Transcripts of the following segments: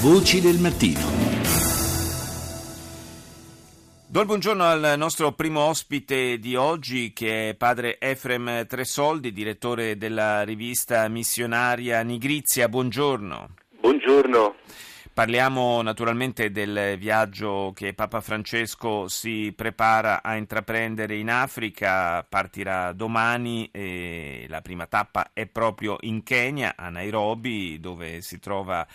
Voci del mattino. Do il buongiorno al nostro primo ospite di oggi che è padre Efrem Tresoldi, direttore della rivista missionaria Nigrizia. Buongiorno. Buongiorno. Parliamo naturalmente del viaggio che Papa Francesco si prepara a intraprendere in Africa, partirà domani e la prima tappa è proprio in Kenya, a Nairobi, dove si trova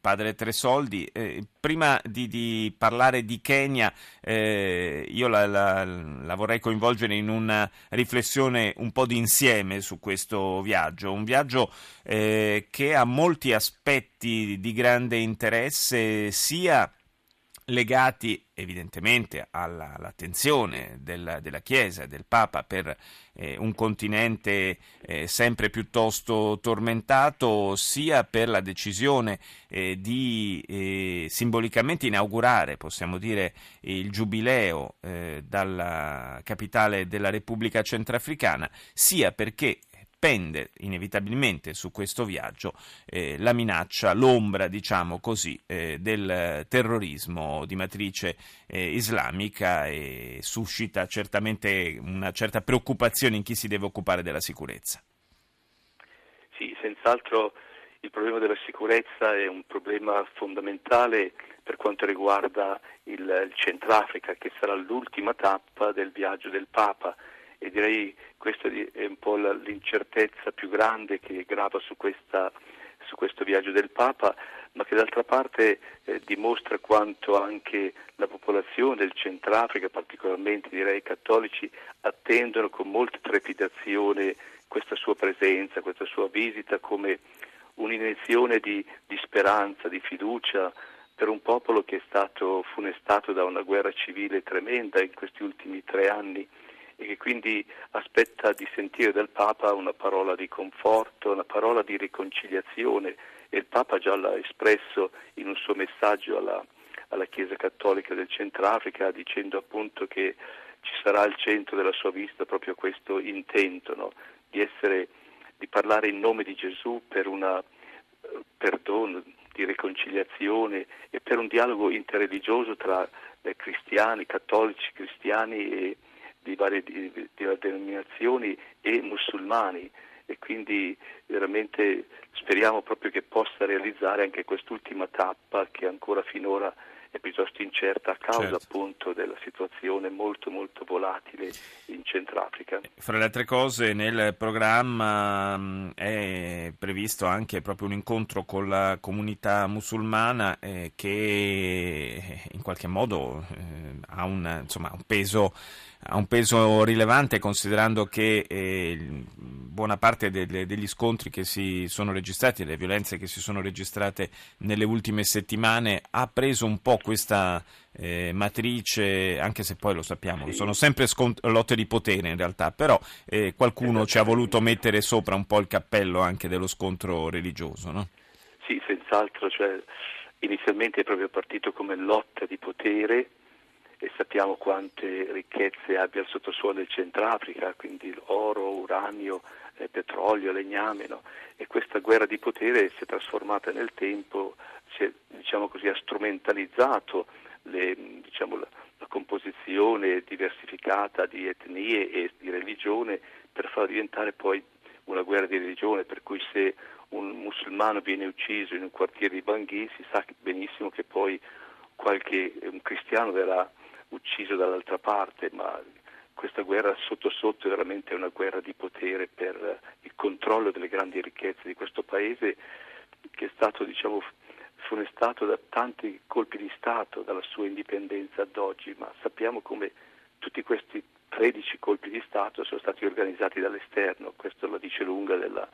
padre Tresoldi. Eh, prima di, di, parlare di Kenya, eh, io la, la, la vorrei coinvolgere in una riflessione un po' d'insieme su questo viaggio, un viaggio eh, che ha molti aspetti di grande interesse interesse sia legati evidentemente alla, all'attenzione della, della, Chiesa, del Papa per eh, un continente eh, sempre piuttosto tormentato, sia per la decisione eh, di eh, simbolicamente inaugurare, possiamo dire, il giubileo eh, dalla capitale della Repubblica Centrafricana, sia perché pende inevitabilmente su questo viaggio eh, la minaccia, l'ombra, diciamo così, eh, del terrorismo di matrice eh, islamica e suscita certamente una certa preoccupazione in chi si deve occupare della sicurezza. Sì, senz'altro il problema della sicurezza è un problema fondamentale per quanto riguarda il, il Centrafrica, che sarà l'ultima tappa del viaggio del Papa e direi questa è un po' l'incertezza più grande che grava su, questa, su questo viaggio del Papa, ma che d'altra parte eh, dimostra quanto anche la popolazione del Centrafrica, particolarmente direi i cattolici, attendono con molta trepidazione questa sua presenza, questa sua visita come un'iniezione di, di speranza, di fiducia per un popolo che è stato funestato da una guerra civile tremenda in questi ultimi tre anni e che quindi aspetta di sentire dal Papa una parola di conforto, una parola di riconciliazione e il Papa già l'ha espresso in un suo messaggio alla, alla Chiesa Cattolica del Centrafrica dicendo appunto che ci sarà al centro della sua vista proprio questo intento no? di, essere, di parlare in nome di Gesù per una uh, perdono, di riconciliazione e per un dialogo interreligioso tra eh, cristiani, cattolici, cristiani e, di varie di, di denominazioni e musulmani. E quindi veramente speriamo proprio che possa realizzare anche quest'ultima tappa che ancora finora è piuttosto incerta a causa certo. appunto della situazione molto molto volatile in Centrafrica. Fra le altre cose nel programma mm, è previsto anche proprio un incontro con la comunità musulmana eh, che in qualche modo eh, ha un, insomma, un peso ha un peso rilevante considerando che eh, buona parte delle, degli scontri che si sono registrati, delle violenze che si sono registrate nelle ultime settimane, ha preso un po' questa eh, matrice, anche se poi lo sappiamo, sono sempre scont- lotte di potere in realtà, però eh, qualcuno ci ha voluto mettere sopra un po' il cappello anche dello scontro religioso. No? Sì, senz'altro, cioè, inizialmente è proprio partito come lotta di potere e sappiamo quante ricchezze abbia il sottosuolo del Centrafrica, quindi oro, uranio, eh, petrolio, legname, no? e questa guerra di potere si è trasformata nel tempo, si è, diciamo così, ha strumentalizzato le, diciamo, la, la, composizione diversificata di etnie e di religione per farla diventare poi una guerra di religione, per cui se un musulmano viene ucciso in un quartiere di Bangui si sa benissimo che poi qualche un cristiano verrà ucciso dall'altra parte, ma questa guerra sotto sotto è veramente una guerra di potere per il controllo delle grandi ricchezze di questo paese che è stato diciamo, funestato da tanti colpi di Stato dalla sua indipendenza ad oggi, ma sappiamo come tutti questi 13 colpi di Stato sono stati organizzati dall'esterno, questo la dice lunga della,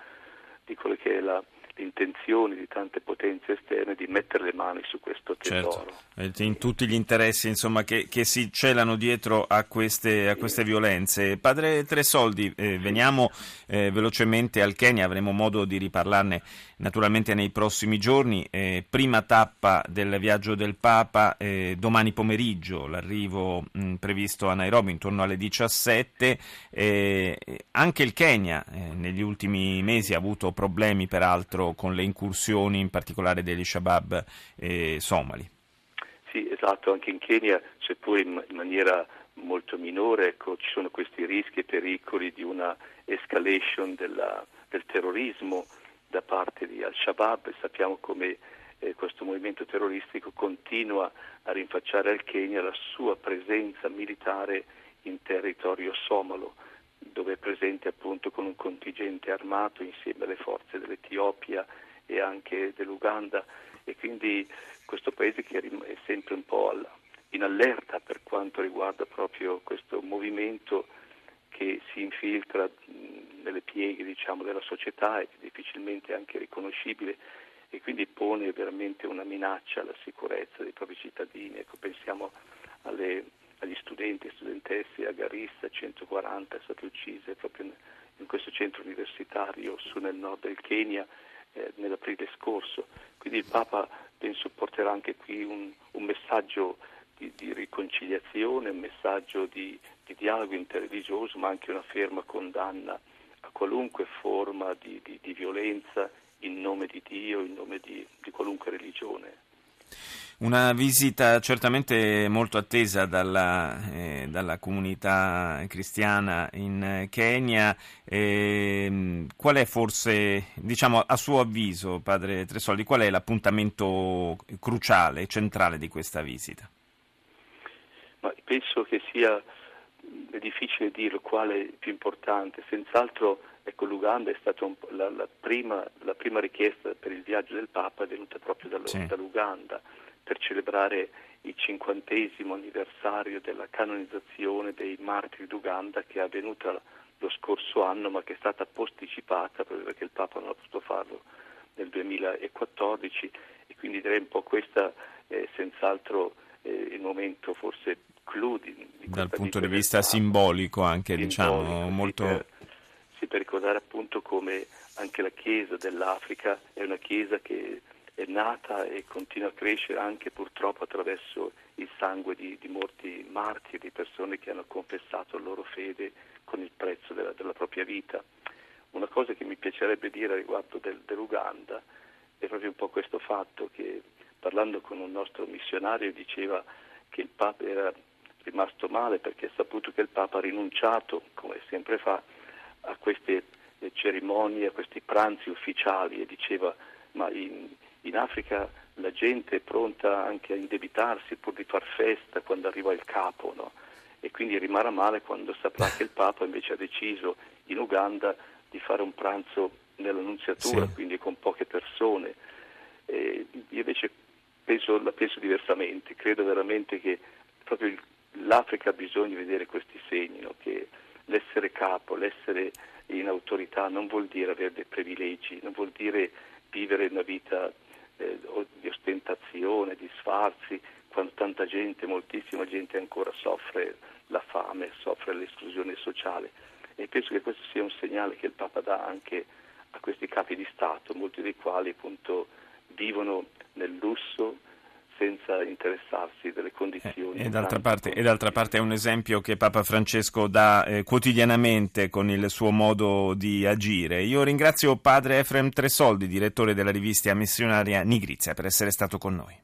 di quello che è la, l'intenzione di tante potenze esterne di mettere le mani su questo tesoro. Certo. in tutti gli interessi insomma, che, che, si celano dietro a queste, a queste violenze. Padre Tresoldi, eh, veniamo eh, velocemente al Kenya, avremo modo di riparlarne naturalmente nei prossimi giorni. Eh, prima tappa del viaggio del Papa eh, domani pomeriggio, l'arrivo mh, previsto a Nairobi intorno alle 17. Eh, anche il Kenya eh, negli ultimi mesi ha avuto problemi peraltro con le incursioni in particolare degli Shabab somali. Sì, esatto, anche in Kenya, seppur in maniera molto minore, ecco, ci sono questi rischi e pericoli di una escalation della, del terrorismo da parte di Al-Shabaab e sappiamo come eh, questo movimento terroristico continua a rinfacciare al Kenya la sua presenza militare in territorio somalo, dove è presente appunto con un contingente armato insieme alle forze dell'Etiopia e anche dell'Uganda e quindi questo paese che è sempre un po' in allerta per quanto riguarda proprio questo movimento che si infiltra nelle pieghe diciamo, della società e che è difficilmente anche riconoscibile e quindi pone veramente una minaccia alla sicurezza dei propri cittadini. Ecco, pensiamo alle, agli studenti e studentesse a Garissa, 140 state uccise proprio in, questo centro universitario su nel nord del Kenya eh, nell'aprile scorso. Quindi il Papa penso porterà anche qui un, un messaggio di, di, riconciliazione, un messaggio di, di, dialogo interreligioso, ma anche una ferma condanna a qualunque forma di, di violenza in nome di Dio, in nome di qualunque religione. Una visita certamente molto attesa dalla, eh, dalla comunità cristiana in Kenya. Eh, qual è forse, diciamo, a suo avviso, padre Tresoldi, qual è l'appuntamento cruciale, centrale di questa visita? Ma penso che sia è difficile dire quale è più importante, senz'altro ecco, l'Uganda è stata un, la, la, prima, la, prima, richiesta per il viaggio del Papa è venuta proprio dallo, sì. Per celebrare il cinquantesimo anniversario della canonizzazione dei martiri d'Uganda che è avvenuta lo scorso anno ma che è stata posticipata proprio perché il Papa non ha potuto farlo nel 2014 e quindi direi un po' questa è senz'altro eh, il momento forse clou di, di dal punto di vista simbolico anche simbolico, diciamo molto per, sì, per ricordare appunto come anche la Chiesa dell'Africa è una Chiesa che è nata e continua a crescere anche purtroppo attraverso il sangue di, di molti martiri, persone che hanno confessato la loro fede con il prezzo della, della propria vita. Una cosa che mi piacerebbe dire riguardo del, dell'Uganda è proprio un po' questo fatto che parlando con un nostro missionario diceva che il Papa era rimasto male perché ha saputo che il Papa ha rinunciato, come sempre fa, a queste eh, cerimonie, a questi pranzi ufficiali e diceva ma in, in Africa la gente è pronta anche a indebitarsi pur di far festa quando arriva il capo, no? e quindi rimarrà male quando saprà che il Papa invece ha deciso in Uganda di fare un pranzo nell'annunziatura, sì. quindi con poche persone. E io invece penso, la penso diversamente, credo veramente che proprio l'Africa ha bisogno di vedere questi segni, no? che l'essere capo, l'essere in autorità non vuol dire avere dei privilegi, non vuol dire vivere una vita eh, di ostentazione, di sfarzi, quando tanta gente, moltissima gente ancora soffre la fame, soffre l'esclusione sociale. E penso che questo sia un segnale che il Papa dà anche a questi capi di Stato, molti dei quali appunto vivono nel interessarsi delle condizioni. Eh, e, d'altra parte, e, d'altra parte, è un esempio che Papa Francesco dà eh, quotidianamente con il suo modo di agire. Io ringrazio padre Efrem Tresoldi, direttore della rivista missionaria Nigrizia, per essere stato con noi.